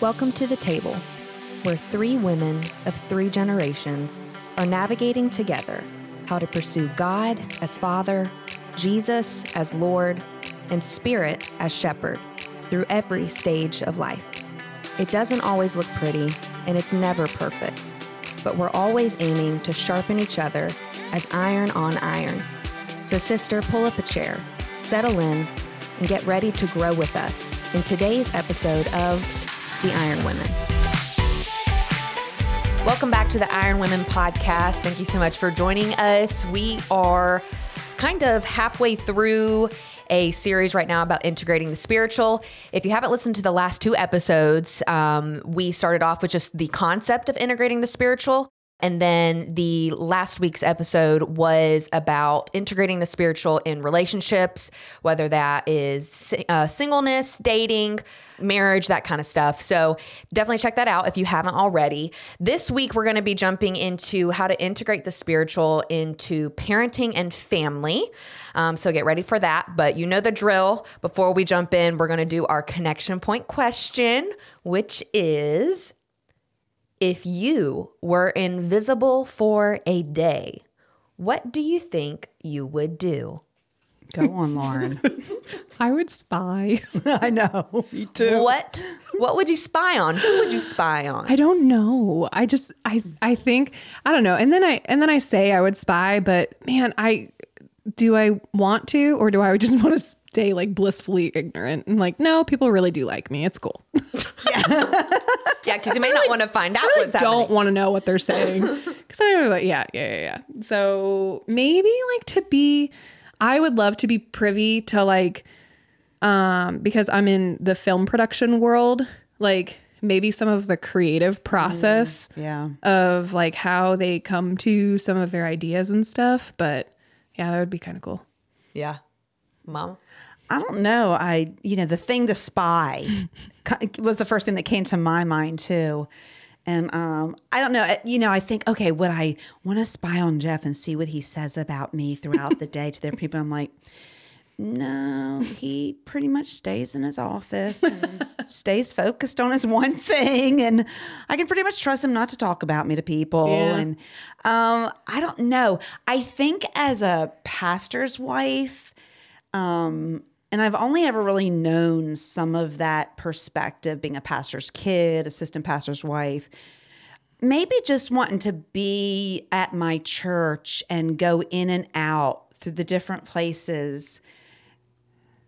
Welcome to the table, where three women of three generations are navigating together how to pursue God as Father, Jesus as Lord, and Spirit as Shepherd through every stage of life. It doesn't always look pretty, and it's never perfect, but we're always aiming to sharpen each other as iron on iron. So, sister, pull up a chair, settle in, and get ready to grow with us in today's episode of The Iron Women. Welcome back to the Iron Women podcast. Thank you so much for joining us. We are kind of halfway through a series right now about integrating the spiritual. If you haven't listened to the last two episodes, um, we started off with just the concept of integrating the spiritual. And then the last week's episode was about integrating the spiritual in relationships, whether that is uh, singleness, dating, marriage, that kind of stuff. So definitely check that out if you haven't already. This week, we're going to be jumping into how to integrate the spiritual into parenting and family. Um, so get ready for that. But you know the drill. Before we jump in, we're going to do our connection point question, which is if you were invisible for a day, what do you think you would do? Go on, Lauren. I would spy. I know. Me too. What what would you spy on? Who would you spy on? I don't know. I just I I think I don't know. And then I and then I say I would spy, but man, I do I want to or do I just want to stay like blissfully ignorant and like no, people really do like me. It's cool. yeah, because you may not want to find out I what's don't want to know what they're saying because I like yeah yeah yeah yeah. So maybe like to be, I would love to be privy to like, um, because I'm in the film production world, like maybe some of the creative process Yeah. of like how they come to some of their ideas and stuff. But yeah, that would be kind of cool. Yeah. Mom. I don't know. I, you know, the thing to spy was the first thing that came to my mind too. And um, I don't know. You know, I think, okay, would I want to spy on Jeff and see what he says about me throughout the day to their people? I'm like, no, he pretty much stays in his office and stays focused on his one thing. And I can pretty much trust him not to talk about me to people. Yeah. And um, I don't know. I think as a pastor's wife, um, and I've only ever really known some of that perspective being a pastor's kid, assistant pastor's wife. Maybe just wanting to be at my church and go in and out through the different places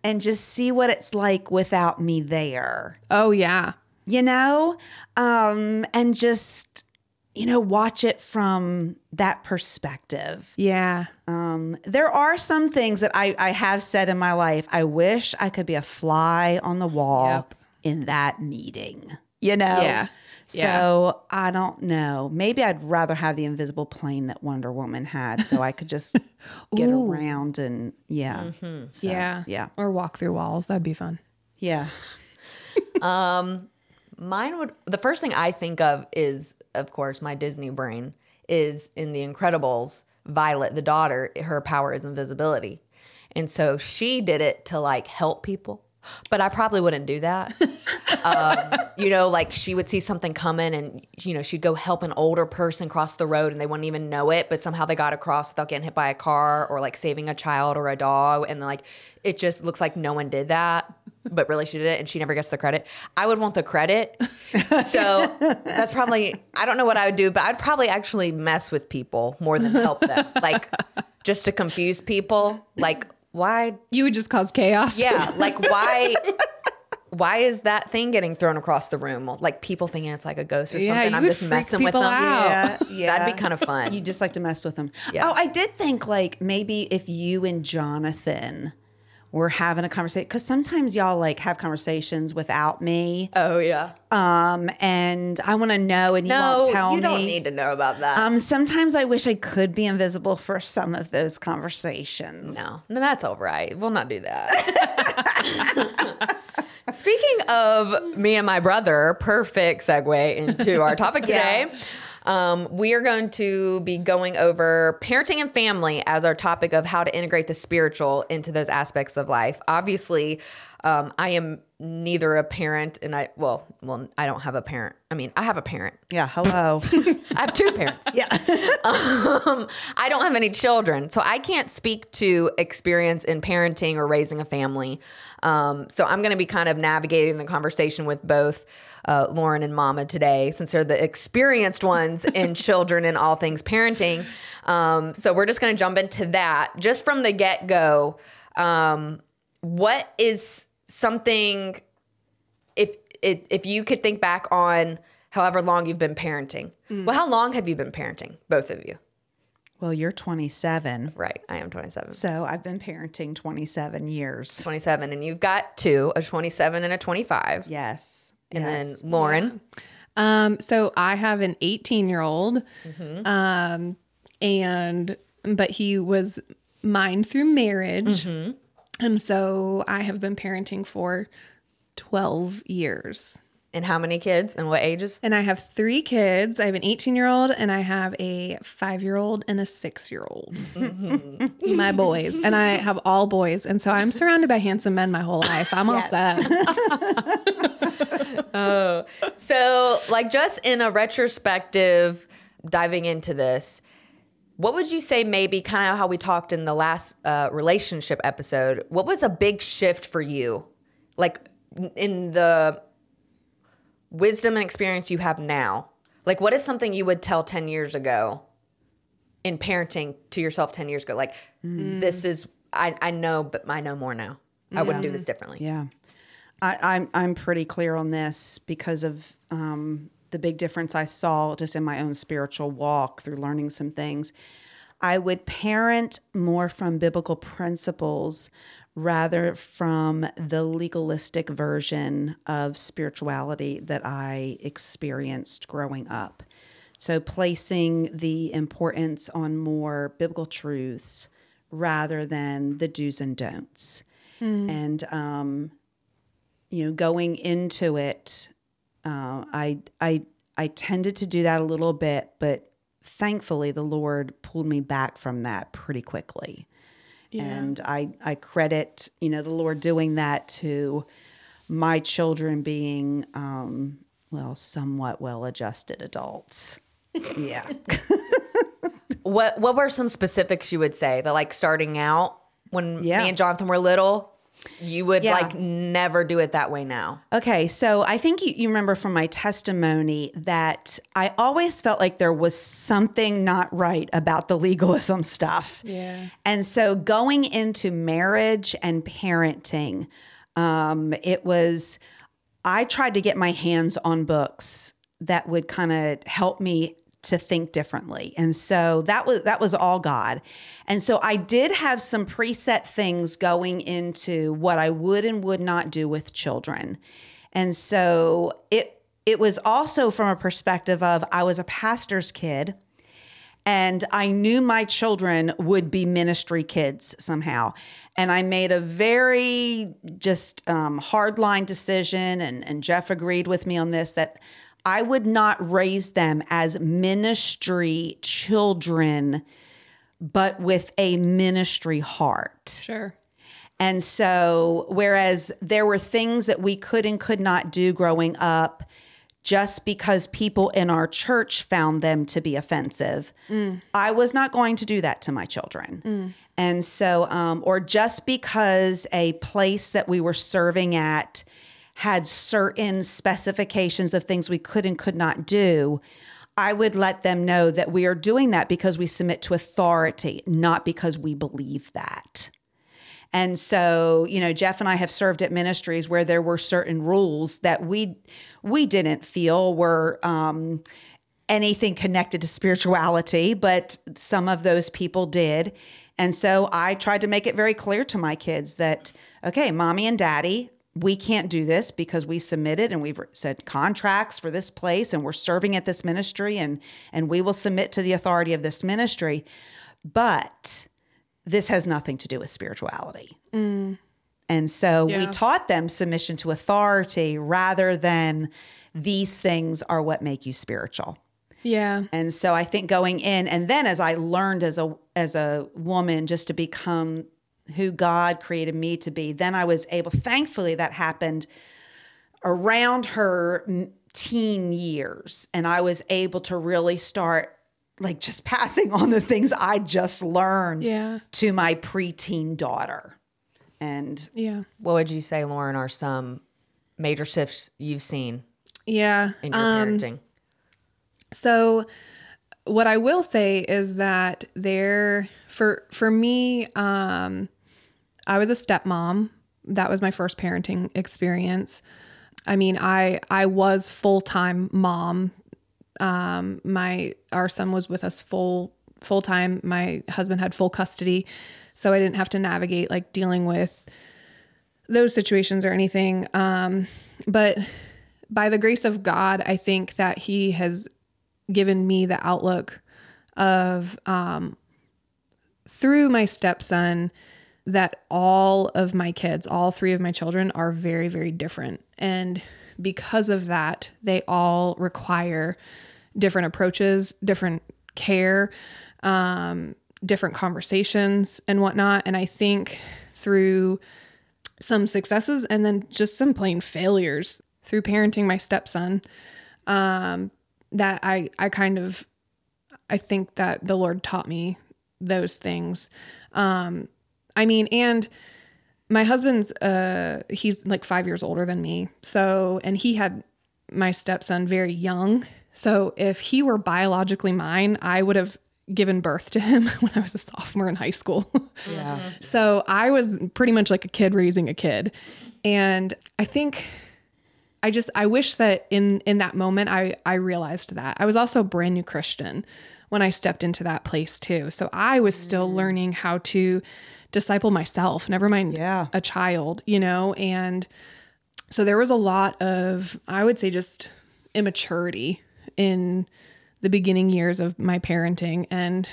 and just see what it's like without me there Oh yeah. you know um and just you know watch it from that perspective Yeah. um there are some things that i i have said in my life i wish i could be a fly on the wall Yep. in that meeting you know Yeah. so i don't know maybe i'd rather have the invisible plane that wonder woman had so i could just get around and yeah So, yeah. yeah Or walk through walls. That'd be fun. yeah Mine would the first thing I think of is, of course, my Disney brain is in The Incredibles. Violet, the daughter, her power is invisibility, and so she did it to like help people. But I probably wouldn't do that. um, you know, like she would see something coming, and you know she'd go help an older person cross the road, and they wouldn't even know it. But somehow they got across without getting hit by a car or like saving a child or a dog, and like it just looks like no one did that but really she did it and she never gets the credit. I would want the credit. So that's probably, I don't know what I would do, but I'd probably actually mess with people more than help them. Like just to confuse people. Like, why? You would just cause chaos. Yeah. Like, why? Why is that thing getting thrown across the room? Like people thinking it's like a ghost or Yeah, something. you I'm just messing with them. out. Yeah, yeah. That'd be kind of fun. You just like to mess with them. Yeah. Oh, I did think like maybe if you and Jonathan were having a conversation, because sometimes y'all like have conversations without me, oh yeah. um, and I want to know, and you No, won't tell me. you me. don't need to know about that. um, sometimes I wish I could be invisible for some of those conversations. No, no, that's all right. We'll not do that. Speaking of me and my brother, perfect segue into our topic today. Um, we are going to be going over parenting and family as our topic of how to integrate the spiritual into those aspects of life. Obviously, Um, I am neither a parent, and I well, well, I don't have a parent. I mean, I have a parent. Yeah. Hello. I have two parents. yeah. um, I don't have any children, so I can't speak to experience in parenting or raising a family. Um, so I'm going to be kind of navigating the conversation with both uh, Lauren and Mama today, since they're the experienced ones in children and all things parenting. Um, so we're just going to jump into that just from the get go. Um, what is something if, if if you could think back on however long you've been parenting? Well, how long have you been parenting, both of you? Well, you're 27. Right, I am 27. So I've been parenting 27 years. 27 and you've got two, a 27 and a 25. Yes. And yes. then Lauren, Um, so I have an 18 year old, um, and but he was mine through marriage, and so I have been parenting for 12 years. and how many kids and what ages? And I have three kids. I have an 18 year old, and I have a five year old and a six year old. Mm-hmm. my boys. And I have all boys. And so I'm surrounded by handsome men my whole life. I'm all set. Oh. So, like, just in a retrospective, diving into this, what would you say, maybe kind of how we talked in the last uh, relationship episode? What was a big shift for you? Like, in the wisdom and experience you have now? Like, what is something you would tell 10 years ago in parenting to yourself 10 years ago? Like, this is, I, I know, but I know more now. I wouldn't do this differently. Yeah. I, I'm I'm pretty clear on this because of um, the big difference I saw just in my own spiritual walk through learning some things. I would parent more from biblical principles rather from the legalistic version of spirituality that I experienced growing up. So, placing the importance on more biblical truths rather than the do's and don'ts. And, um, you know, going into it, uh, I, I, I tended to do that a little bit, but thankfully the Lord pulled me back from that pretty quickly. Yeah. And I, I credit, you know, the Lord doing that to my children being, um, well, somewhat well adjusted adults. Yeah. What what were some specifics you would say that like starting out when Yeah. me and Jonathan were little, you would Yeah. like never do it that way now. Okay, so I think you, you remember from my testimony that I always felt like there was something not right about the legalism stuff. Yeah. And so going into marriage and parenting, um, it was, I tried to get my hands on books that would kind of help me to think differently. And so that was that was all God. And so I did have some preset things going into what I would and would not do with children. And so it it was also from a perspective of I was a pastor's kid and I knew my children would be ministry kids somehow. And I made a very just um, hardline decision, and, and Jeff agreed with me on this that I would not raise them as ministry children, but with a ministry heart. Sure. And so, whereas there were things that we could and could not do growing up just because people in our church found them to be offensive, I was not going to do that to my children. And so, um, or just because a place that we were serving at had certain specifications of things we could and could not do, I would let them know that we are doing that because we submit to authority, not because we believe that. And so, you know, Jeff and I have served at ministries where there were certain rules that we we didn't feel were um, anything connected to spirituality, but some of those people did. And so I tried to make it very clear to my kids that, okay, mommy and daddy, we can't do this because we submitted and we've said contracts for this place and we're serving at this ministry and and we will submit to the authority of this ministry. But this has nothing to do with spirituality. Mm. And so we taught them submission to authority rather than these things are what make you spiritual. Yeah. And so I think going in and then as I learned as a as a woman just to become who God created me to be, then I was able, thankfully, that happened around her teen years. And I was able to really start like just passing on the things I just learned Yeah. to my preteen daughter. And Yeah. What would you say, Lauren, are some major shifts you've seen Yeah. in your Um, parenting? So what I will say is that there for for me um I was a stepmom. That was my first parenting experience. I mean, I I was full-time mom. Um my our son was with us full full time. My husband had full custody. So I didn't have to navigate like dealing with those situations or anything. Um but by the grace of God, I think that he has given me the outlook of um, through my stepson that all of my kids, all three of my children, are very, very different. And because of that, they all require different approaches, different care, um, different conversations, and whatnot. And I think through some successes and then just some plain failures through parenting my stepson, um, that I I kind of I think that the Lord taught me those things. Um, I mean, and my husband's uh he's like five years older than me. So and he had my stepson very young. So if he were biologically mine, I would have given birth to him when I was a sophomore in high school. yeah, So I was pretty much like a kid raising a kid. And I think I just I wish that in in that moment I I realized that. I was also a brand new Christian when I stepped into that place too. So I was still learning how to disciple myself, never mind Yeah. a child, you know, and so there was a lot of I would say just immaturity in the beginning years of my parenting and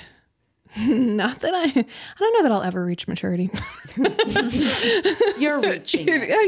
not that I I don't know that I'll ever reach maturity. you're reaching. you know,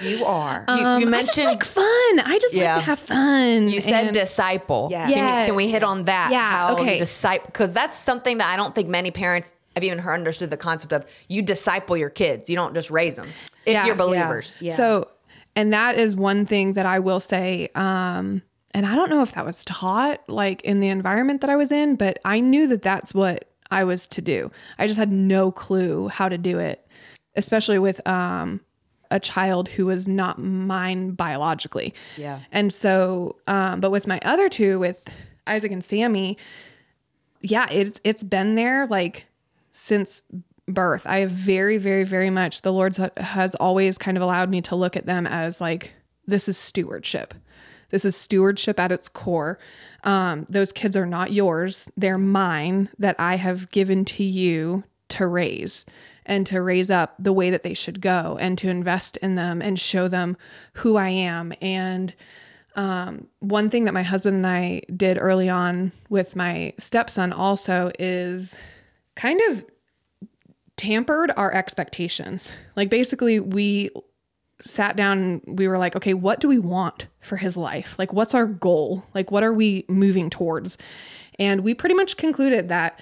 You are. You, you um, I just mentioned like fun. I just Yeah. like to have fun. you said And- disciple. Yeah. Can, can we hit on that? Yeah, How okay. disciple because that's something that I don't think many parents have even heard understood the concept of. You disciple your kids. You don't just raise them. If Yeah. you're Yeah. believers. Yeah. So, and that is one thing that I will say. Um, and I don't know if that was taught like in the environment that I was in, but I knew that that's what I was to do. I just had no clue how to do it, especially with um, a child who was not mine biologically. Yeah. And so, um, but with my other two, with Isaac and Sammy, yeah, it's it's been there like since birth. I have very, very, very much the Lord has always kind of allowed me to look at them as like this is stewardship. This is stewardship at its core. Um, those kids are not yours; they're mine that I have given to you to raise and to raise up the way that they should go and to invest in them and show them who I am and um, one thing that my husband and I did early on with my stepson also is kind of tampered our expectations. Like basically, we sat down and we were like, okay, what do we want for his life? Like, what's our goal? Like, what are we moving towards? And we pretty much concluded that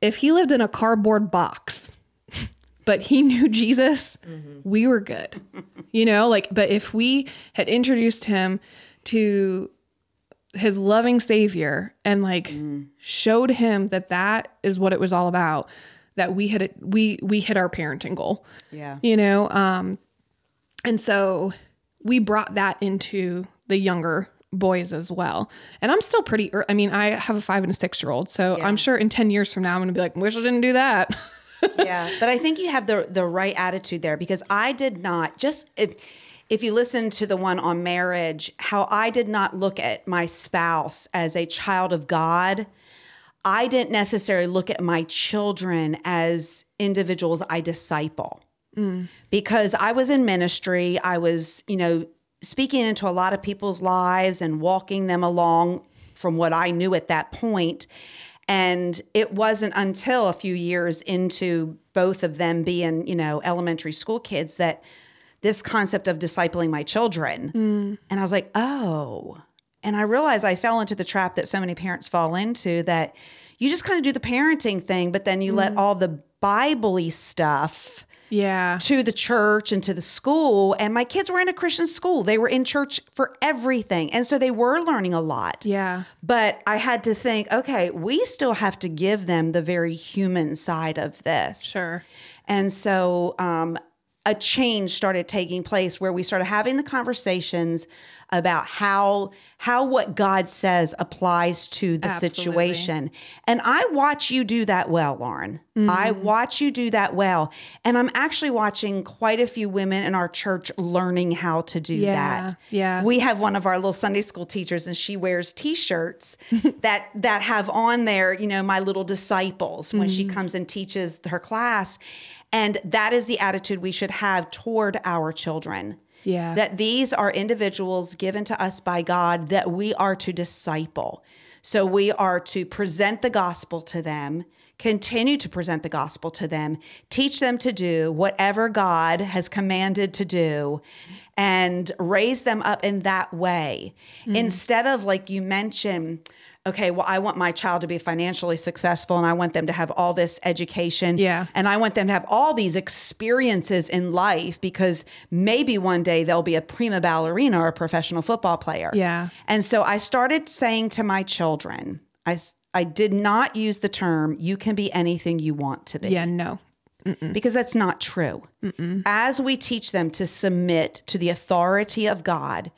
if he lived in a cardboard box, but he knew Jesus, we were good. You know, like, but if we had introduced him to his loving savior and like showed him that that is what it was all about, that we had we we hit our parenting goal. Yeah. You know, um and so we brought that into the younger boys as well. And I'm still pretty I mean, I have a 5 and a 6 year old, so Yeah. I'm sure in 10 years from now I'm going to be like, wish I didn't do that. yeah, but I think you have the the right attitude there because I did not just if if you listen to the one on marriage, how I did not look at my spouse as a child of God. I didn't necessarily look at my children as individuals I disciple because I was in ministry. I was, you know, speaking into a lot of people's lives and walking them along from what I knew at that point. And it wasn't until a few years into both of them being, you know, elementary school kids that this concept of discipling my children. And I was like, oh. And I realized I fell into the trap that so many parents fall into that you just kind of do the parenting thing, but then you let all the Bible stuff Yeah. to the church and to the school. And my kids were in a Christian school. They were in church for everything. And so they were learning a lot. Yeah. But I had to think, okay, we still have to give them the very human side of this. Sure. And so um, a change started taking place where we started having the conversations about how how what God says applies to the Absolutely. situation. And I watch you do that well, Lauren. Mm-hmm. I watch you do that well. And I'm actually watching quite a few women in our church learning how to do Yeah, that. yeah. We have one of our little Sunday school teachers and she wears t-shirts that that have on there, you know, my little disciples when she Mm-hmm. comes and teaches her class. And that is the attitude we should have toward our children. Yeah. That these are individuals given to us by God that we are to disciple. So we are to present the gospel to them, continue to present the gospel to them, teach them to do whatever God has commanded to do, and raise them up in that way. Mm-hmm. Instead of, like you mentioned, okay, well, I want my child to be financially successful and I want them to have all this education. Yeah. And I want them to have all these experiences in life because maybe one day they'll be a prima ballerina or a professional football player. Yeah. And so I started saying to my children, I, I did not use the term, you can be anything you want to be Yeah. No. because that's not true. As we teach them to submit to the authority of God,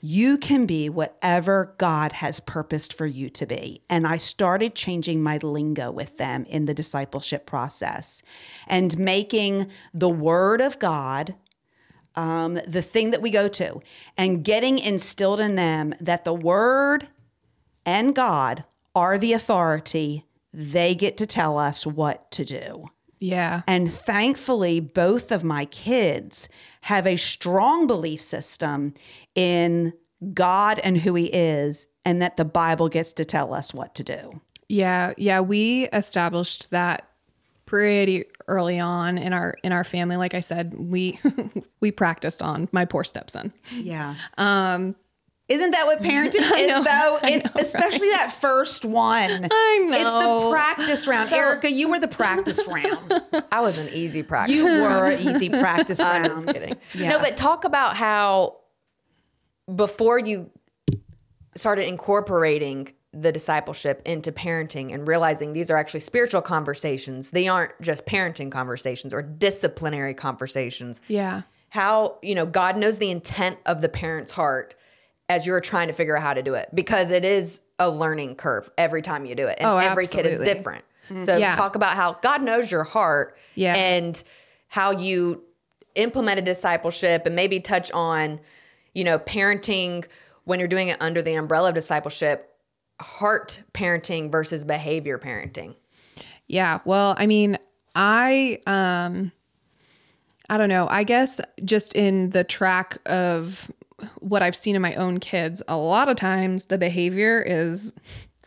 you can be whatever God has purposed for you to be. And I started changing my lingo with them in the discipleship process and making the word of God um, the thing that we go to and getting instilled in them that the word and God are the authority. They get to tell us what to do. Yeah. And thankfully, both of my kids have a strong belief system in God and who He is, and that the Bible gets to tell us what to do. Yeah, yeah, we established that pretty early on in our in our family. Like I said, we we practiced on my poor stepson. Yeah. Um, isn't that what parenting is, though? It's especially that first one. I know. It's the practice round. Erica, you were the practice round. I was an easy practice. You were an easy practice round. I'm just kidding. No, but talk about how before you started incorporating the discipleship into parenting and realizing these are actually spiritual conversations. They aren't just parenting conversations or disciplinary conversations. Yeah. How, you know, God knows the intent of the parent's heart as you're trying to figure out how to do it because it is a learning curve every time you do it. And Oh, every kid is different. So Yeah. talk about how God knows your heart Yeah. and how you implemented discipleship and maybe touch on, you know, parenting when you're doing it under the umbrella of discipleship, heart parenting versus behavior parenting. Yeah. Well, I mean, I um I don't know. I guess just in the track of what I've seen in my own kids, a lot of times the behavior is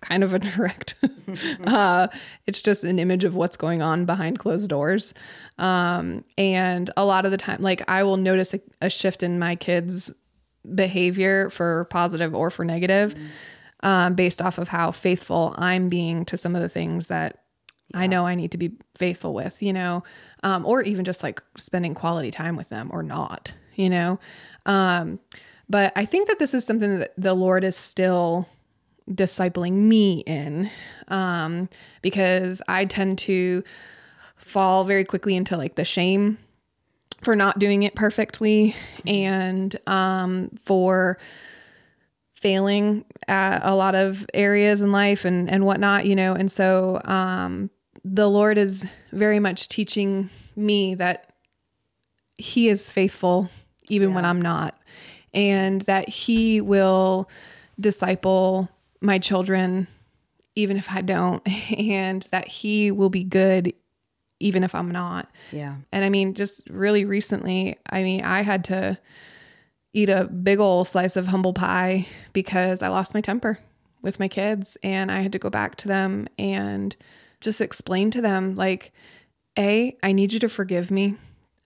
kind of a direct uh it's just an image of what's going on behind closed doors. Um and a lot of the time like I will notice a, a shift in my kids behavior for positive or for negative um, based off of how faithful I'm being to some of the things that I know I need to be faithful with, you know, um, or even just like spending quality time with them or not, you know. Um, but I think that this is something that the Lord is still discipling me in um, because I tend to fall very quickly into like the shame for not doing it perfectly and um, for failing at a lot of areas in life and and whatnot, you know. And so um, the Lord is very much teaching me that He is faithful even when I'm not, and that He will disciple my children even if I don't, and that He will be good even if I'm not. Yeah. And I mean, just really recently, I mean, I had to eat a big old slice of humble pie because I lost my temper with my kids and I had to go back to them and just explain to them like a I need you to forgive me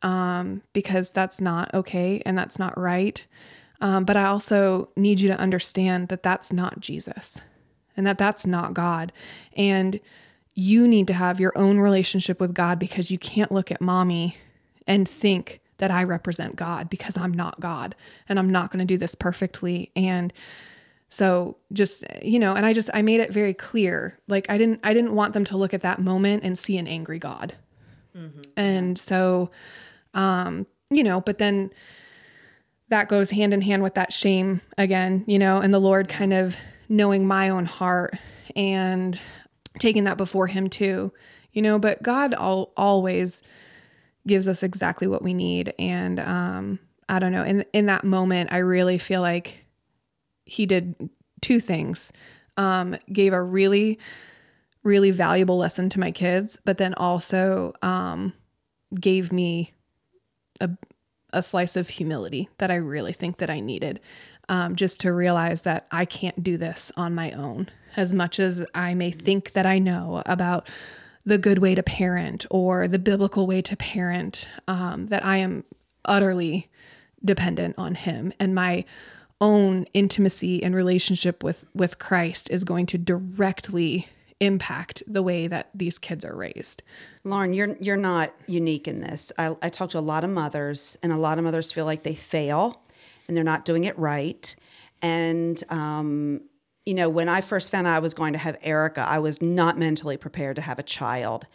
um because that's not okay and that's not right. Um, but I also need you to understand that that's not Jesus. and that that's not God. And you need to have your own relationship with God because you can't look at mommy and think that I represent God because I'm not God and I'm not going to do this perfectly. And so just you know, and I just I made it very clear. Like I didn't I didn't want them to look at that moment and see an angry God. And so um you know, but then that goes hand in hand with that shame again, you know, and the Lord kind of knowing my own heart and taking that before him too, you know, but God al- always gives us exactly what we need and um I don't know, in in that moment I really feel like he did two things. Um gave a really really valuable lesson to my kids, but then also um gave me a a slice of humility that I really think that I needed. Um, just to realize that I can't do this on my own. As much as I may think that I know about the good way to parent or the biblical way to parent, um, that I am utterly dependent on Him, and my own intimacy and relationship with with Christ is going to directly impact the way that these kids are raised. Lauren, you're you're not unique in this. I, I talk to a lot of mothers, and a lot of mothers feel like they fail, and they're not doing it right. And um, you know, when I first found out I was going to have Erica, I was not mentally prepared to have a child,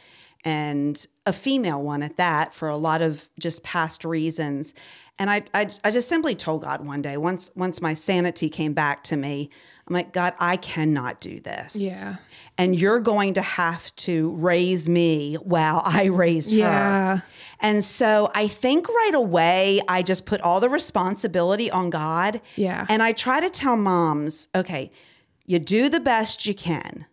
and a female one at that, for a lot of just past reasons. And I, I, I just simply told God one day, once once my sanity came back to me, I'm like, God, I cannot do this. Yeah. And you're going to have to raise me while I raise her. Yeah. And so I think right away, I just put all the responsibility on God. Yeah. And I try to tell moms, okay, you do the best you can.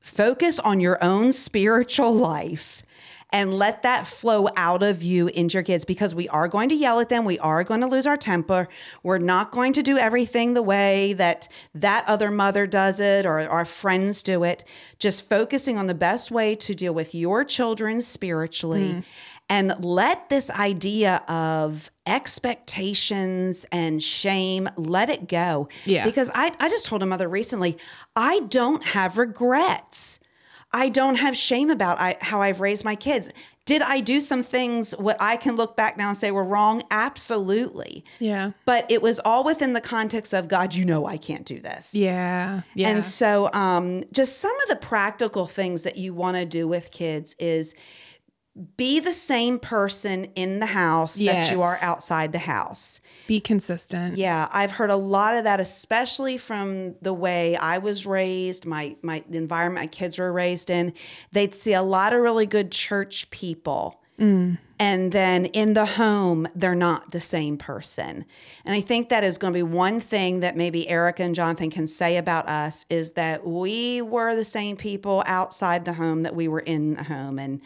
Focus on your own spiritual life and let that flow out of you into your kids because we are going to yell at them. We are going to lose our temper. We're not going to do everything the way that that other mother does it or our friends do it. Just focusing on the best way to deal with your children spiritually. Mm. And let this idea of expectations and shame, let it go. Yeah. Because I, I just told a mother recently, I don't have regrets. I don't have shame about I, how I've raised my kids. Did I do some things what I can look back now and say were wrong? Absolutely. Yeah. But it was all within the context of God, you know I can't do this. Yeah. Yeah. And so um, just some of the practical things that you want to do with kids is be the same person in the house that you are outside the house. Be consistent. Yeah, I've heard a lot of that, especially from the way I was raised, my my the environment my kids were raised in. They'd see a lot of really good church people. Mm. And then in the home, they're not the same person. And I think that is going to be one thing that maybe Erica and Jonathan can say about us is that we were the same people outside the home that we were in the home. And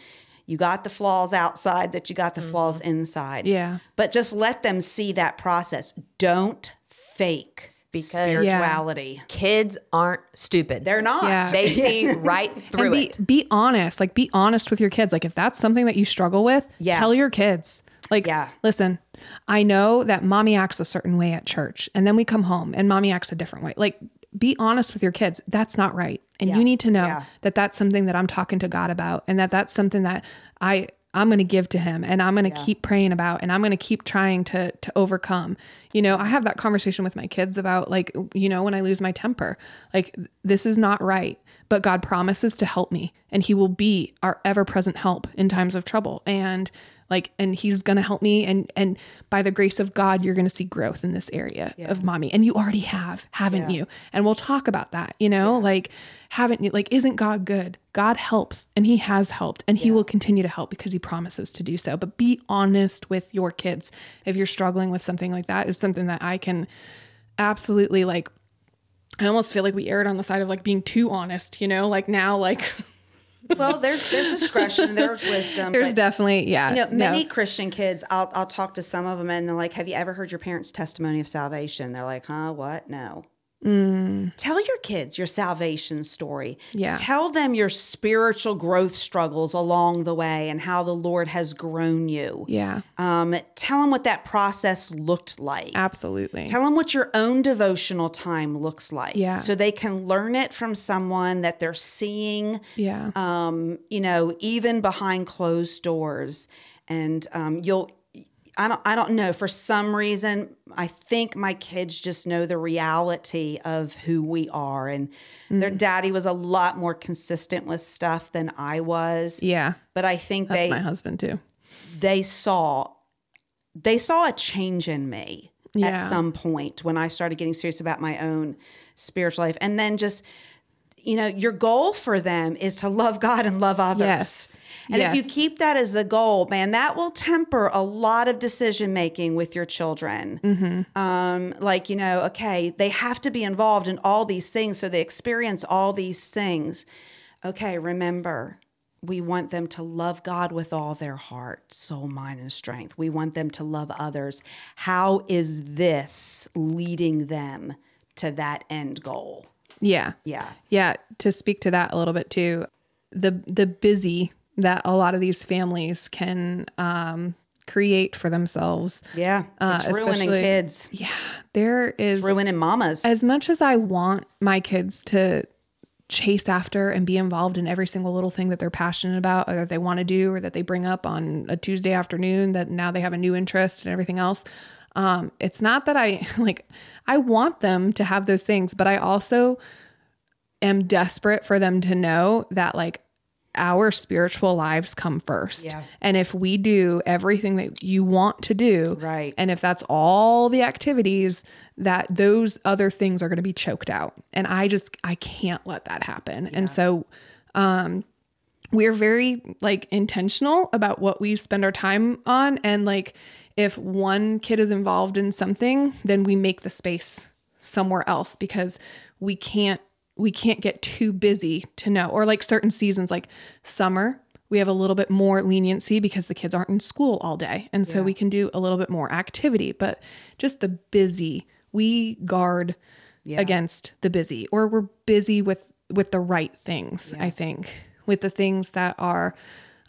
you got the flaws outside, that you got the flaws mm-hmm. inside Yeah. but just let them see that process. Don't fake Because- spirituality. Kids aren't stupid. They're not. Yeah. they see right through and be it. be honest. Like be honest with your kids. Like if that's something that you struggle with, Yeah. tell your kids. Like, Yeah. listen, I know that mommy acts a certain way at church, and then we come home and mommy acts a different way. Like, be honest with your kids. That's not right, and Yeah. you need to know Yeah. that that's something that I'm talking to God about, and that that's something that I I'm going to give to Him, and I'm going to keep praying about, and I'm going to keep trying to to overcome. You know, I have that conversation with my kids about like, you know, when I lose my temper, like this is not right, but God promises to help me, and He will be our ever present help in times of trouble, and like and he's going to help me. And and by the grace of god you're going to see growth in this area of mommy. And you already have haven't you? And we'll talk about that you know? Like haven't you? Like isn't god good? God helps and he has helped and he will continue to help because he promises to do so. But be honest with your kids. If you're struggling with something like that is something that i can absolutely like i almost feel like we erred on the side of like being too honest you know? Like now like Well, there's there's discretion, there's wisdom. there's but, definitely yeah you know, no. many Christian kids, I'll I'll talk to some of them and they're like, "Have you ever heard your parents' testimony of salvation?" They're like, "Huh? What? No." Tell your kids your salvation story. Yeah. Tell them your spiritual growth struggles along the way and how the Lord has grown you. Yeah. Um, tell them what that process looked like. Absolutely. Tell them what your own devotional time looks like. Yeah. So they can learn it from someone that they're seeing, yeah. um, you know, even behind closed doors. And um, you'll, I don't, I don't know. For some reason, I think my kids just know the reality of who we are, and Mm. their daddy was a lot more consistent with stuff than I was. yeah. But I think That's they my husband too. they saw they saw a change in me Yeah. at some point when I started getting serious about my own spiritual life. And then just, you know, your goal for them is to love God and love others. Yes. And if you keep that as the goal, man, that will temper a lot of decision making with your children. Mm-hmm. Um, like, you know, okay, they have to be involved in all these things so they experience all these things. Okay, remember, we want them to love God with all their heart, soul, mind, and strength. We want them to love others. How is this leading them to that end goal? Yeah. Yeah. Yeah, to speak to that a little bit too, the the busy that a lot of these families can um, create for themselves. Yeah. It's ruining kids, Yeah, there is ruining mamas. as much as I want my kids to chase after and be involved in every single little thing that they're passionate about or that they want to do or that they bring up on a Tuesday afternoon that now they have a new interest and everything else. Um, it's not that I like I want them to have those things, but I also am desperate for them to know that like our spiritual lives come first. Yeah. And if we do everything that you want to do, Right. and if that's all the activities, that those other things are going to be choked out. And I just, I can't let that happen. And so, um, we're very like intentional about what we spend our time on. And like, if one kid is involved in something, then we make the space somewhere else because we can't we can't get too busy to know or like certain seasons like summer we have a little bit more leniency because the kids aren't in school all day. And so we can do a little bit more activity but just the busy we guard against the busy or we're busy with with the right things i think with the things that are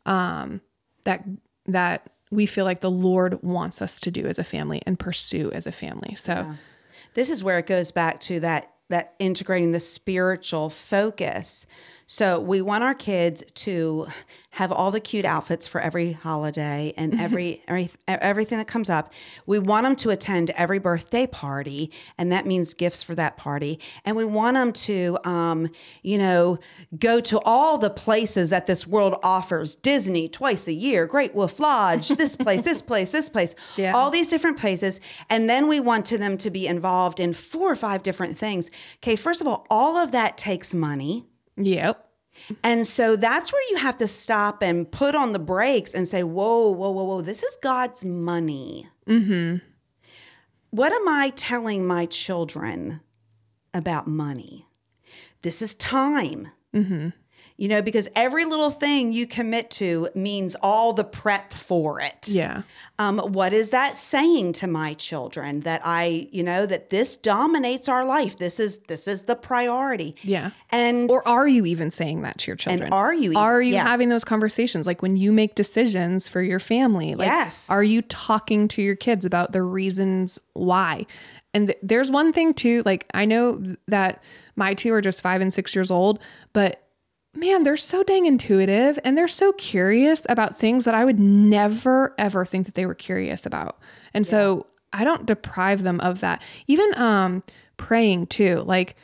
um that that we feel like the lord wants us to do as a family and pursue as a family. So this is where it goes back to that that integrating the spiritual focus. So we want our kids to have all the cute outfits for every holiday and every, every everything that comes up. We want them to attend every birthday party, and that means gifts for that party. And we want them to, um, you know, go to all the places that this world offers: Disney twice a year, Great Wolf Lodge, this place, this place, this place, Yeah. all these different places. And then we want to them to be involved in four or five different things. Okay, first of all, all of that takes money. Yep And so that's where you have to stop and put on the brakes and say, whoa, whoa, whoa, whoa, this is God's money. Mm-hmm. What am I telling my children about money? This is time. Mm-hmm. You know, because every little thing you commit to means all the prep for it. yeah Um, what is that saying to my children that I, you know, that this dominates our life? This is this is the priority. Yeah. And Or are you even saying that to your children? And are you even- Are you yeah. having those conversations like when you make decisions for your family? Like Yes. are you talking to your kids about the reasons why? And th- there's one thing too, like I know that my two are just 5 and 6 years old, but man, they're so dang intuitive and they're so curious about things that I would never ever think that they were curious about. And so I don't deprive them of that. Even um praying too. Like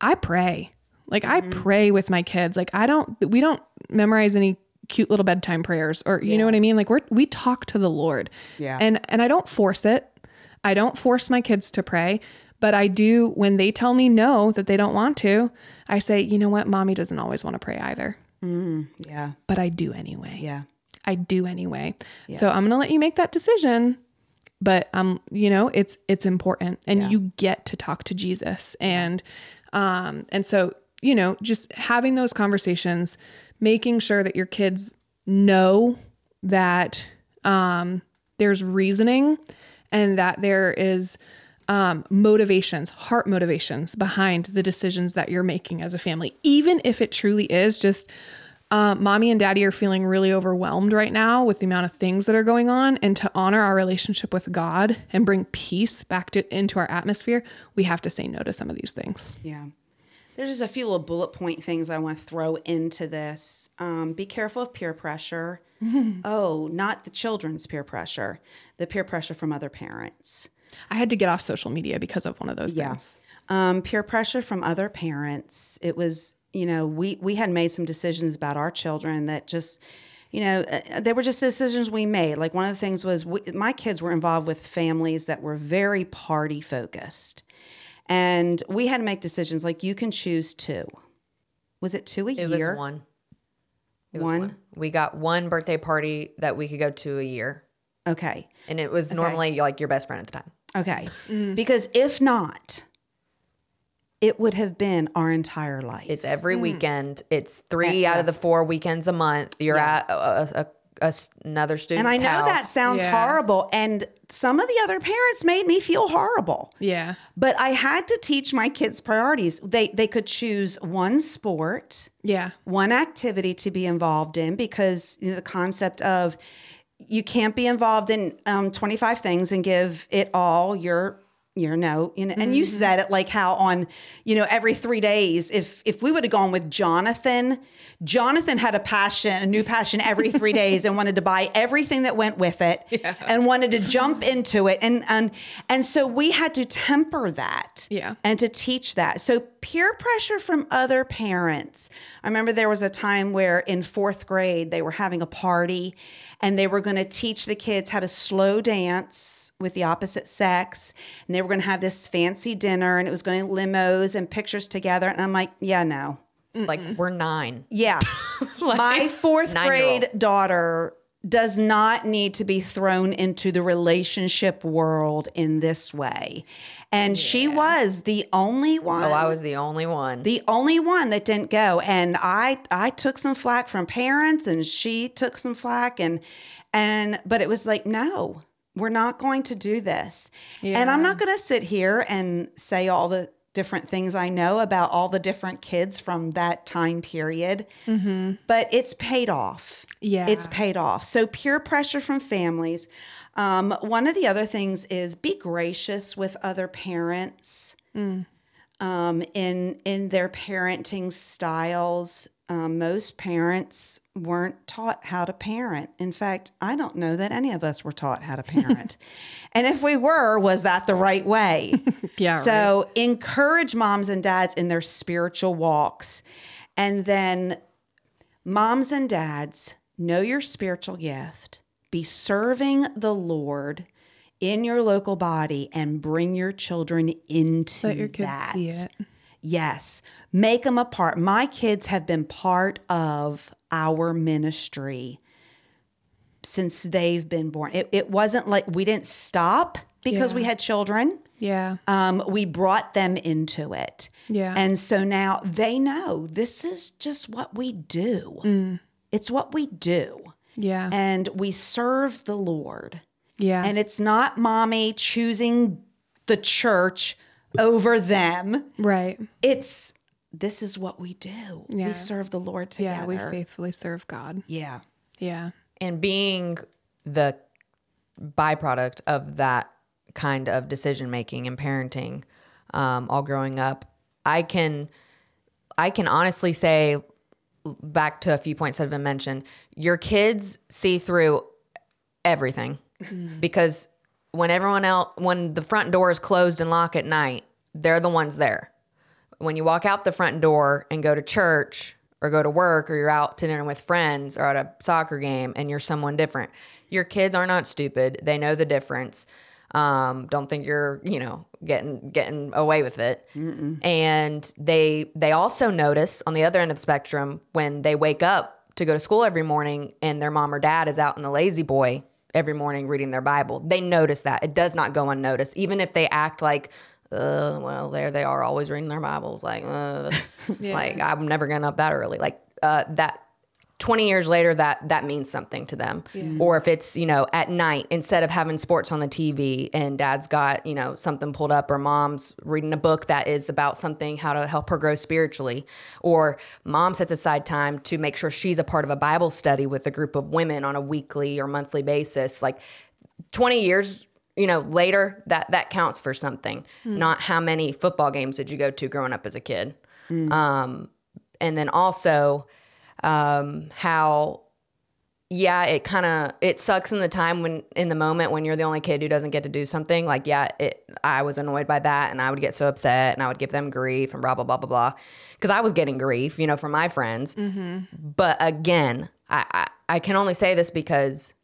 I pray. Like I pray with my kids. Like I don't we don't memorize any cute little bedtime prayers or you know what I mean? Like we're we talk to the Lord. Yeah. And and I don't force it. I don't force my kids to pray, but I do when they tell me no that they don't want to, I say, "You know what? Mommy doesn't always want to pray either." yeah, But I do anyway. yeah. I do anyway. So I'm going to let you make that decision, but um you know, it's it's important and you get to talk to Jesus and um and so, you know, just having those conversations, making sure that your kids know that um there's reasoning and that there is um, motivations, heart motivations behind the decisions that you're making as a family, even if it truly is just uh, mommy and daddy are feeling really overwhelmed right now with the amount of things that are going on. And to honor our relationship with God and bring peace back to, into our atmosphere, we have to say no to some of these things. Yeah. There's just a few little bullet point things I want to throw into this. Um, be careful of peer pressure. Oh, not the children's peer pressure, the peer pressure from other parents. I had to get off social media because of one of those Yeah. things. Um, peer pressure from other parents. It was, you know, we we had made some decisions about our children that just, you know, uh, they were just decisions we made. Like one of the things was we, my kids were involved with families that were very party focused, and we had to make decisions. Like you can choose two. Was it two a It year? was one. It was One? We got one birthday party that we could go to a year, Okay. and it was normally like your best friend at the time. Okay. Mm. Because if not, it would have been our entire life. It's every mm. weekend. It's three out of the four weekends a month. You're at a, a, a- a s- another student. and I know house. that sounds Yeah. horrible. And some of the other parents made me feel horrible. Yeah. But I had to teach my kids priorities. They they could choose one sport, Yeah. one activity to be involved in because you know, the concept of you can't be involved in um, 25 things and give it all your your no you know, and you mm-hmm. said it like how on you know every three days if if we would have gone with jonathan jonathan had a passion a new passion every three days and wanted to buy everything that went with it and wanted to jump into it and and and so we had to temper that Yeah. and to teach that. So peer pressure from other parents. I remember there was a time where in fourth grade they were having a party and they were going to teach the kids how to slow dance with the opposite sex and they were going to have this fancy dinner and it was going to limos and pictures together and I'm like, yeah, no. like we're nine. Yeah. My fourth grade daughter does not need to be thrown into the relationship world in this way. And she was the only one. Oh, I was the only one. the only one that didn't go and i i took some flack from parents and she took some flack and and but it was like no we're not going to do this. And i'm not going to sit here and say all the different things i know about all the different kids from that time period but it's paid off. Yeah. it's paid off. So peer pressure from families. Um, one of the other things is be gracious with other parents um, in in their parenting styles. Um, most parents weren't taught how to parent. In fact, I don't know that any of us were taught how to parent. and if we were, was that the right way? Yeah. So encourage moms and dads in their spiritual walks. And then moms and dads, know your spiritual gift, be serving the Lord in your local body and bring your children into Let your kids that. see it. Yes. Make them a part. My kids have been part of our ministry since they've been born. It, it wasn't like we didn't stop because Yeah. we had children. Yeah. Um, we brought them into it. Yeah. And so now they know this is just what we do. Mm. It's what we do. Yeah. And we serve the Lord. Yeah. And it's not mommy choosing the church over them. right. It's this is what we do. Yeah. We serve the Lord together. Yeah. We faithfully serve God. Yeah. Yeah. and being the byproduct of that kind of decision making and parenting um, all growing up i can i can honestly say back to a few points that have been mentioned your kids see through everything because when everyone else when the front door is closed and locked at night they're the ones there. When you walk out the front door and go to church or go to work or you're out to dinner with friends or at a soccer game and you're someone different your kids are not stupid. They know the difference. Um, don't think you're you know getting getting away with it. And they they also notice on the other end of the spectrum when they wake up to go to school every morning and their mom or dad is out in the La-Z-Boy every morning reading their bible they notice that it does not go unnoticed even if they act like uh, well, there they are, always reading their Bibles. Like, uh, like I'm never getting up that early. Like uh, that, 20 years later that that means something to them. Or if it's you know at night instead of having sports on the tv and dad's got you know something pulled up or mom's reading a book that is about something how to help her grow spiritually or mom sets aside time to make sure she's a part of a bible study with a group of women on a weekly or monthly basis like 20 years you know later that that counts for something. Not how many football games did you go to growing up as a kid. Um, and then also um, how yeah it kind of it sucks in the time when in the moment when you're the only kid who doesn't get to do something. Like yeah it i was annoyed by that and i would get so upset and i would give them grief and blah blah blah blah blah. Because i was getting grief you know from my friends. But again I, I i can only say this because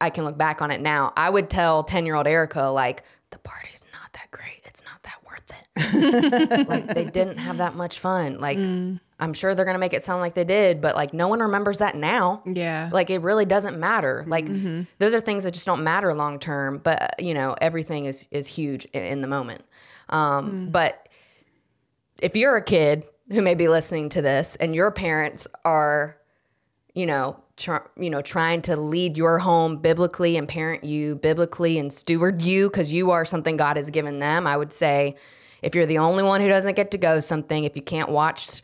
i can look back on it now. I would tell 10 year old erica like the party's not that great. It's not that worth it. Like they didn't have that much fun. Like i'm sure they're gonna make it sound like they did but like no one remembers that now. Yeah. like it really doesn't matter. Like those are things that just don't matter long term but you know everything is is huge in, in the moment. Um but if you're a kid who may be listening to this and your parents are you know tr- you know trying to lead your home biblically and parent you biblically and steward you because you are something god has given them i would say if you're the only one who doesn't get to go something if you can't watch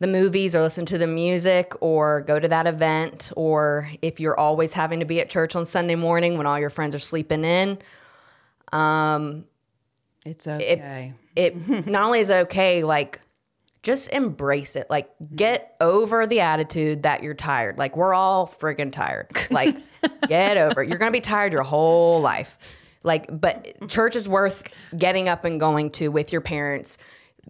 the movies or listen to the music or go to that event or if you're always having to be at church on sunday morning when all your friends are sleeping in um, It's okay. it not only is it okay, like just embrace it. Like mm-hmm. get over the attitude that you're tired. Like we're all friggin' tired. Like get over it. You're gonna be tired your whole life. Like, but church is worth getting up and going to with your parents.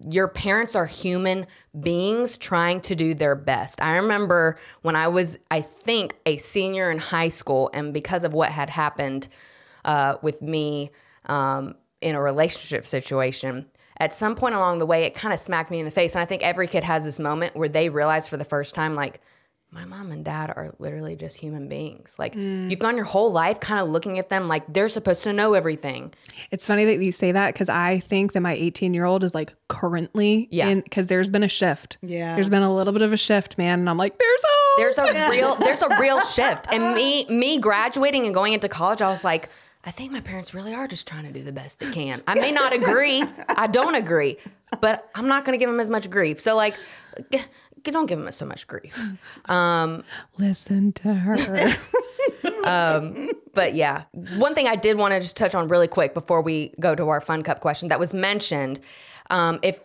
Your parents are human beings trying to do their best. I remember when I was, I think, a senior in high school, and because of what had happened uh, with me um, in a relationship situation, at some point along the way, it kind of smacked me in the face. And I think every kid has this moment where they realize for the first time, like, my mom and dad are literally just human beings. Like, mm. you've gone your whole life kind of looking at them like they're supposed to know everything. It's funny that you say that because I think that my 18 year old is like currently Yeah. in because there's been a shift. Yeah. There's been a little bit of a shift, man. And I'm like, there's hope. there's a real there's a real shift and me me graduating and going into college i was like i think my parents really are just trying to do the best they can i may not agree i don't agree but i'm not going to give them as much grief so like g- g- don't give him so much grief Listen to her. but yeah one thing i did want to just touch on really quick before we go to our fun cup question that was mentioned um, if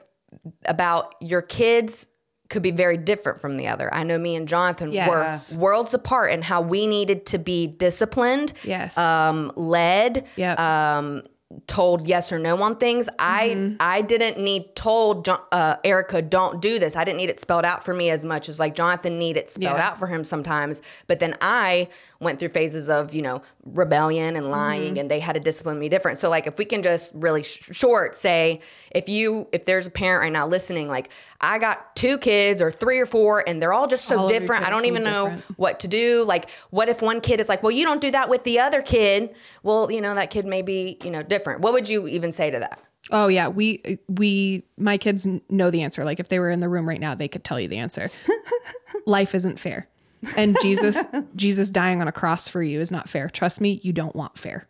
about your kids could be very different from the other i know me and jonathan Yes. were worlds apart in how we needed to be disciplined Yes. um, led Yep. um, told yes or no on things Mm-hmm. i i didn't need told uh, erica don't do this i didn't need it spelled out for me as much as like jonathan needed it spelled Yeah. out for him sometimes but then i went through phases of you know rebellion and lying Mm-hmm. and they had to discipline me different so like if we can just really sh- short say if you if there's a parent right now listening like i got two kids or three or four and they're all just so All different i don't even know what to do like what if one kid is like well you don't do that with the other kid well you know that kid may be you know different what would you even say to that Oh yeah, we we my kids know the answer. Like if they were in the room right now, they could tell you the answer. Life isn't fair. And Jesus Jesus dying on a cross for you is not fair. Trust me, you don't want fair.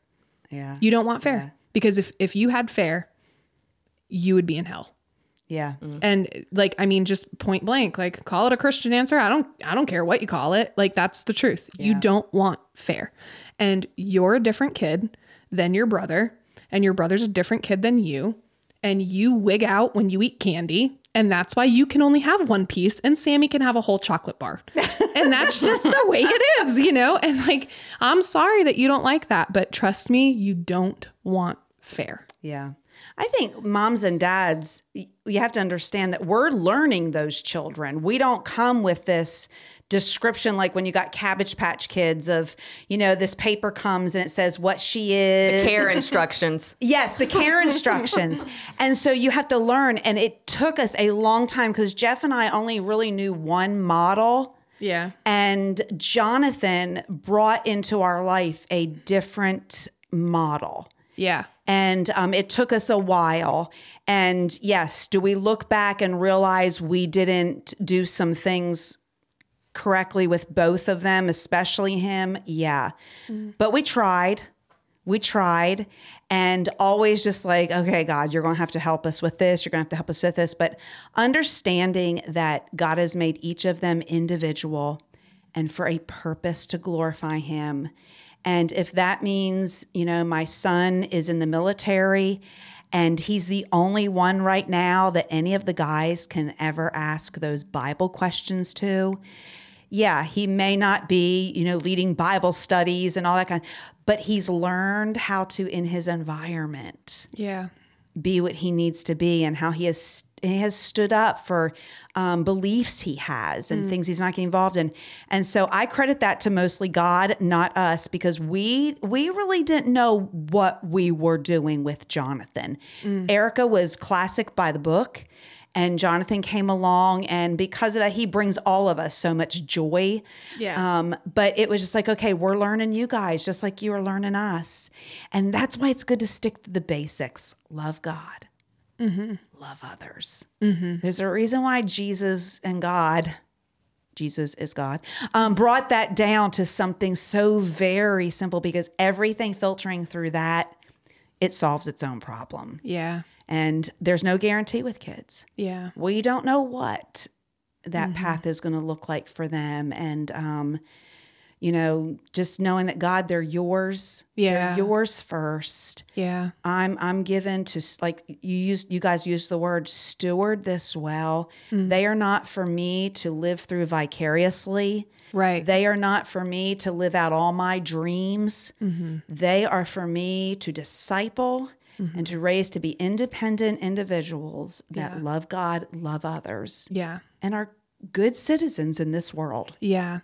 Yeah. You don't want fair. Because if if you had fair, you would be in hell. Yeah. And like I mean just point blank, like call it a Christian answer. I don't I don't care what you call it. Like that's the truth. You don't want fair. And you're a different kid than your brother, and your brother's a different kid than you, and you wig out when you eat candy. And that's why you can only have one piece and Sammy can have a whole chocolate bar. and that's just the way it is, you know? And like, I'm sorry that you don't like that, but trust me, you don't want fair. Yeah. I think moms and dads, you have to understand that we're learning those children. We don't come with this description like when you got Cabbage Patch Kids of, you know, this paper comes and it says what she is. care instructions Yes, the care instructions. And so you have to learn. And it took us a long time because Jeff and I only really knew one model. Yeah. And Jonathan brought into our life a different model. Yeah. And um, it took us a while. And yes, do we look back and realize we didn't do some things correctly with both of them, especially him. Yeah. But we tried. We tried and always just like, okay, God, you're going to have to help us with this. You're going to have to help us with this. But understanding that God has made each of them individual and for a purpose to glorify Him. And if that means, you know, my son is in the military and he's the only one right now that any of the guys can ever ask those Bible questions to. Yeah, he may not be, you know, leading Bible studies and all that kind, but he's learned how to in his environment Yeah. Be what he needs to be and how he has he has stood up for um, beliefs he has and things he's not getting involved in. And so i credit that to mostly god not us because we we really didn't know what we were doing with jonathan. Erica was classic by the book and jonathan came along and because of that he brings all of us so much joy Yeah. um, but it was just like, okay, we're learning you guys just like you are learning us. And that's why it's good to stick to the basics love God, love others. There's a reason why Jesus and God, Jesus is God, um, brought that down to something so very simple because everything filtering through that, it solves its own problem. Yeah. And there's no guarantee with kids Yeah. we don't know what that Mm-hmm. path is going to look like for them and um you know just knowing that god they're yours Yeah. they're yours first Yeah. i'm i'm given to like you use you guys use the word steward this well Mm. they are not for me to live through vicariously Right. they are not for me to live out all my dreams. Mm-hmm. They are for me to disciple Mm-hmm. and to raise to be independent individuals that love God, love others, yeah. and are good citizens in this world. Yeah.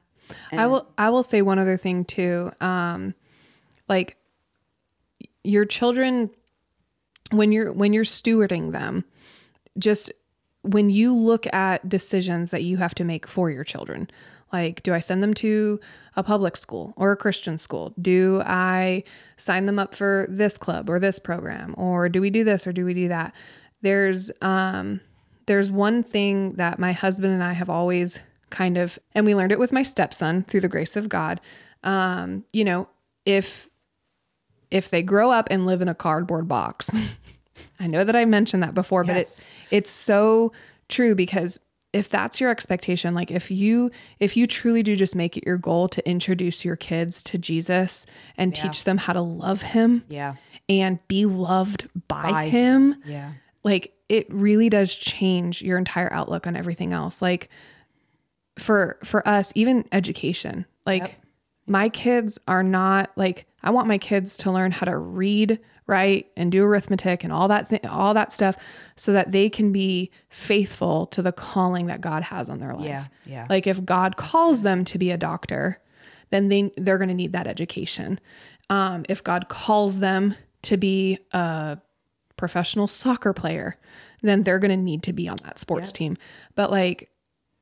I will I will say one other thing too. Um like your children when you're when you're stewarding them, just when you look at decisions that you have to make for your children, like do I send them to a public school or a Christian school? Do I sign them up for this club or this program or do we do this or do we do that? There's um there's one thing that my husband and I have always kind of, and we learned it with my stepson through the grace of God. Um, you know, if if they grow up and live in a cardboard box, I know that I mentioned that before, but it's it's so true because if that's your expectation, like if you if you truly do just make it your goal to introduce your kids to Jesus and teach them how to love him Yeah. and be loved by, By him, Yeah. like it really does change your entire outlook on everything else like for for us even education like my kids are not like i want my kids to learn how to read write and do arithmetic and all that th- all that stuff so that they can be faithful to the calling that god has on their life Yeah, yeah. like if god calls them to be a doctor then they they're going to need that education um, if god calls them to be a professional soccer player, then they're going to need to be on that sports team. But like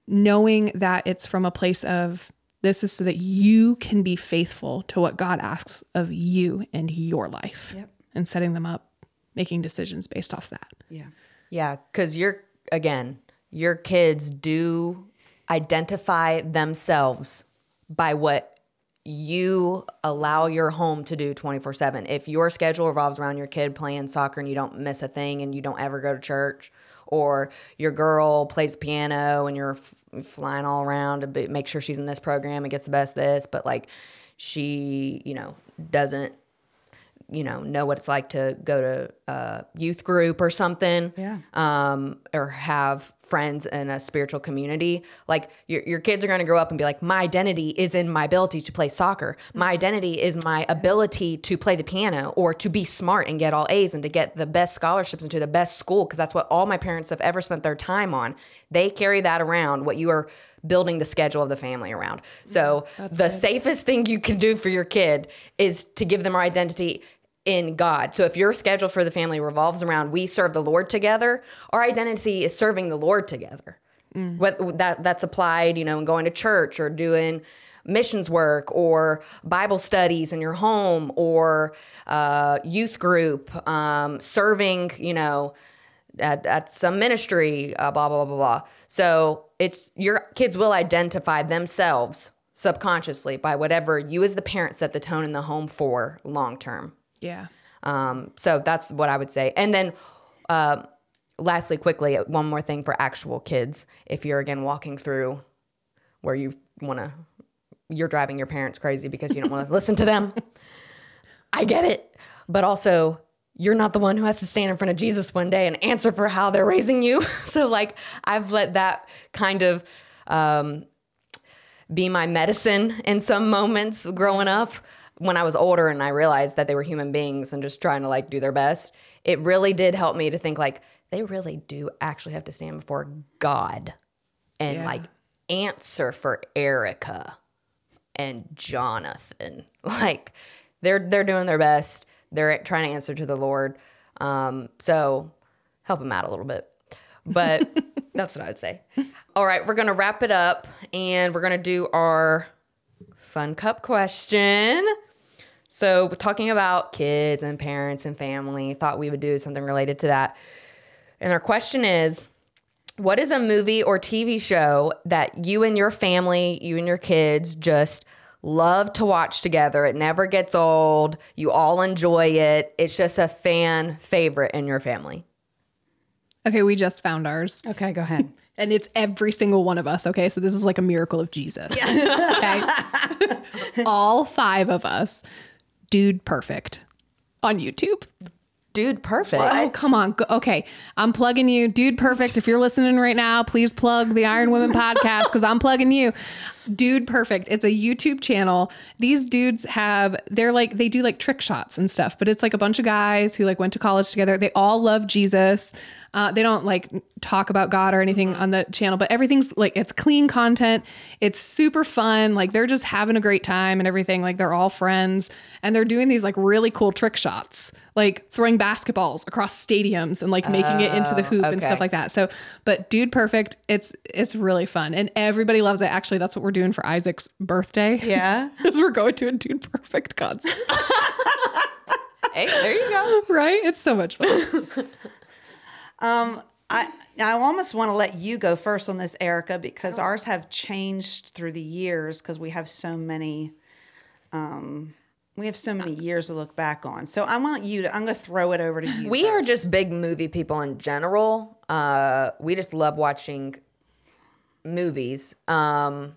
knowing that it's from a place of this is so that you can be faithful to what God asks of you and your life Yep. and setting them up, making decisions based off that. Yeah. Yeah, because you're again, your kids do identify themselves by what you allow your home to do 24 7. If your schedule revolves around your kid playing soccer and you don't miss a thing and you don't ever go to church, or your girl plays piano and you're f- flying all around to make sure she's in this program and gets the best this, but like she, you know, doesn't you know know what it's like to go to a youth group or something Yeah. um or have friends in a spiritual community. Like your, your kids are going to grow up and be like my identity is in my ability to play soccer. My identity is my ability to play the piano or to be smart and get all a's and to get the best scholarships into the best school because that's what all my parents have ever spent their time on. They carry that around what you are building the schedule of the family around. So the safest thing you can do for your kid is to give them our identity in God. So if your schedule for the family revolves around we serve the Lord together, our identity is serving the Lord together. What that that's applied, you know, in going to church or doing missions work or Bible studies in your home or uh, youth group, um, serving, you know, at, at some ministry, uh, blah, blah, blah, blah, blah. So it's your kids will identify themselves subconsciously by whatever you as the parent set the tone in the home for long term. Yeah. Um, so that's what I would say. And then, uh, lastly, quickly, one more thing for actual kids. If you're again walking through where you want to, you're driving your parents crazy because you don't want to listen to them. I get it. But also, you're not the one who has to stand in front of Jesus one day and answer for how they're raising you. so, like, I've let that kind of um, be my medicine in some moments growing up. When I was older and I realized that they were human beings and just trying to like do their best, it really did help me to think like they really do actually have to stand before God and Yeah. like answer for Erica and Jonathan. Like they're they're doing their best. They're trying to answer to the Lord. Um, so help them out a little bit. But that's what I would say. All right, we're gonna wrap it up and we're gonna do our fun cup question. So talking about kids and parents and family. Thought we would do something related to that. And our question is what is a movie or TV show that you and your family, you and your kids just love to watch together? It never gets old. You all enjoy it. It's just a fan favorite in your family. Okay, we just found ours. Okay, go ahead. And it's every single one of us. Okay. So this is like a miracle of Jesus. okay. All five of us. Dude Perfect on YouTube. Dude, perfect. Oh, come on. Go- Okay. I'm plugging you. Dude Perfect. If you're listening right now, please plug the Iron Women podcast because I'm plugging you. Dude Perfect. It's a YouTube channel. These dudes have, they're like, they do like trick shots and stuff, but it's like a bunch of guys who like went to college together. They all love Jesus. Uh, they don't like talk about God or anything on the channel, but everything's like it's clean content. It's super fun. Like they're just having a great time and everything. Like they're all friends and they're doing these like really cool trick shots, like throwing basketballs across stadiums and like making it into the hoop and stuff like that. So, but Dude Perfect, it's it's really fun and everybody loves it. Actually, that's what we're doing for Isaac's birthday. Yeah. because we're going to a Dude Perfect concert. hey, there you go. right? It's so much fun. I I almost want to let you go first on this, Erica, because ours have changed through the years because we have so many. Um, we have so many years to look back on. So I want you to. I'm going to throw it over to you. We are just big movie people in general. Uh, we just love watching movies. Um,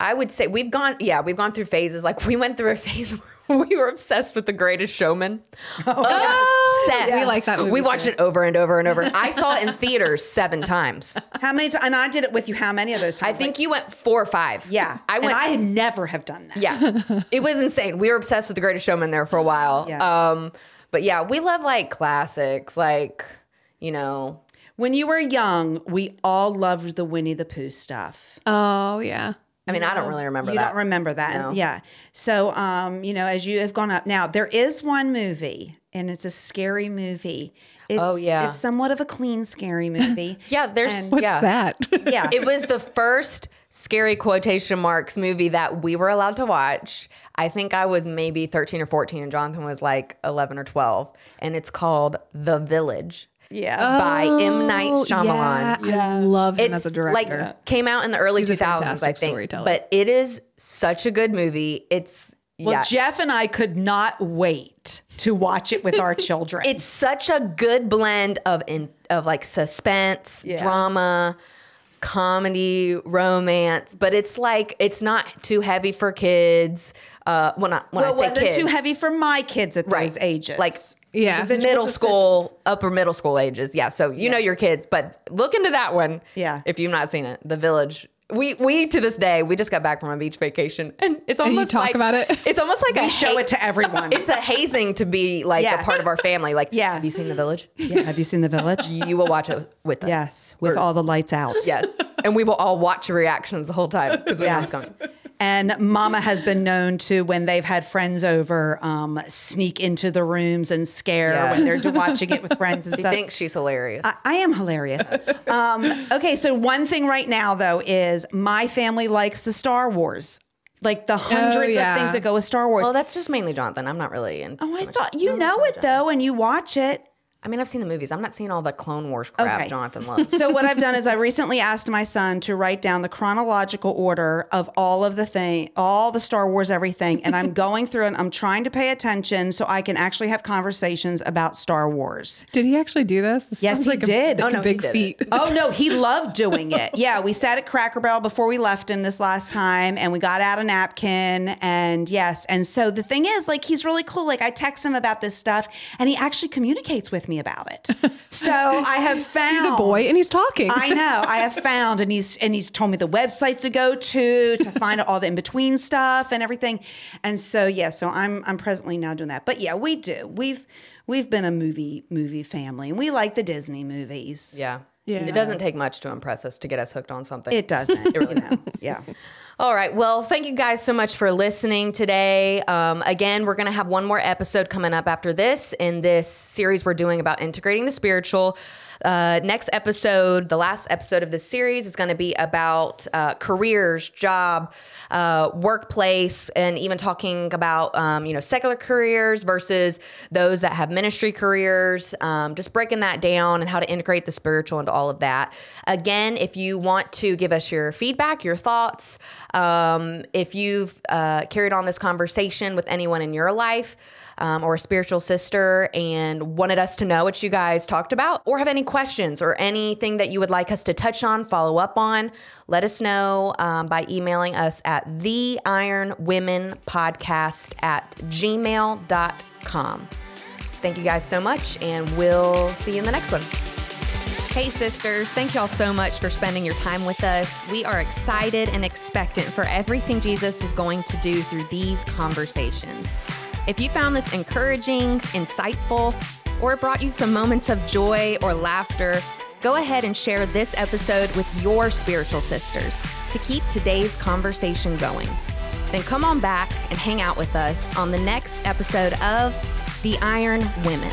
I would say we've gone, yeah, we've gone through phases. Like we went through a phase where we were obsessed with The Greatest Showman. Oh, obsessed. We like that movie We too. watched it over and over and over. I saw it in theaters seven times. How many? T- and I did it with you. How many of those times? I times? think you went four or five. Yeah, I went. And I had never have done that. Yeah, it was insane. We were obsessed with The Greatest Showman there for a while. Yeah. Um, but yeah, we love like classics, like you know, When you were young, we all loved the Winnie the Pooh stuff. Oh, yeah. I mean, I don't really remember you that. don't remember that. No. Yeah. So, um, you know, as you have gone up now, there is one movie, and it's a scary movie. It's, Oh, yeah. It's somewhat of a clean, scary movie. Yeah, there's What's yeah. that? yeah. It was the first scary quotation marks movie that we were allowed to watch. I think I was maybe 13 or 14 and Jonathan was like 11 or 12 and it's called The Village yeah. by M Night Oh, Shyamalan. Yeah, I love him It's as a director. like came out in the early 2000s I think. But it is such a good movie. It's well, yeah. Jeff and I could not wait to watch it with our children. it's such a good blend of in of like suspense, Yeah. drama, comedy, romance, but it's like it's not too heavy for kids. Uh, when I when well, I say wasn't kids, too heavy for my kids at Right. those ages. Like, Yeah. Individual middle decisions. school, upper middle school ages. Yeah, so you know your kids, but look into that one. Yeah. if you've not seen it, The Village. We we to this day we just got back from a beach vacation and it's you almost talk like, about it? It's almost like We a show ha- it to everyone. It's a hazing to be like Yes. a part of our family. Like, Yeah. have you seen The Village? Yeah, have you seen The Village? You will watch it with us. yes, with all the lights out. Yes. And we will all watch your reactions the whole time because we know it's Yes. coming. And Mama has been known to, when they've had friends over, um, sneak into the rooms and scare Yes. when they're watching it with friends and She stuff. thinks she's hilarious. I am hilarious. Um, okay, so one thing right now though is my family likes the Star Wars, like the hundreds yeah. of things that go with Star Wars. well, that's just mainly Jonathan. I'm not really in. oh, I thought you know it though, and you watch it. I mean, I've seen the movies. I'm not seeing all the Clone Wars crap Okay. Jonathan loves. So what I've done is I recently asked my son to write down the chronological order of all of the thing, all the Star Wars everything, and I'm going through and I'm trying to pay attention so I can actually have conversations about Star Wars. Did he actually do this? this Yes, he like a- did. like Oh, a no, he big did feat. Oh no, he loved doing it. Yeah, we sat at Cracker Barrel before we left him this last time, and we got out a napkin. And yes, and so the thing is, like, he's really cool. Like, I text him about this stuff, and he actually communicates with me about it. So I have found He's a boy and he's talking. I know. I have found, and he's and he's told me the websites to go to to find all the in between stuff and everything. And so yeah, so I'm I'm presently now doing that. But yeah, we do. We've we've been a movie movie family, and we like the Disney movies. Yeah. Yeah. It doesn't take much to impress us to get us hooked on something. It doesn't. you know. Yeah. All right. Well, thank you guys so much for listening today. Um, again, we're going to have one more episode coming up after this in this series we're doing about integrating the spiritual. Uh, next episode, the last episode of this series, is going to be about uh, careers, job, uh, workplace, and even talking about um, you know secular careers versus those that have ministry careers. Um, just breaking that down and how to integrate the spiritual into all of that. Again, if you want to give us your feedback, your thoughts, um, if you've uh, carried on this conversation with anyone in your life. Um, or a spiritual sister and wanted us to know what you guys talked about, or have any questions or anything that you would like us to touch on, follow up on, let us know um, by emailing us at the Iron Women Podcast at gmail.com. Thank you guys so much, and we'll see you in the next one. Hey, sisters, thank y'all so much for spending your time with us. We are excited and expectant for everything Jesus is going to do through these conversations. If you found this encouraging, insightful, or it brought you some moments of joy or laughter, go ahead and share this episode with your spiritual sisters to keep today's conversation going. Then come on back and hang out with us on the next episode of The Iron Women.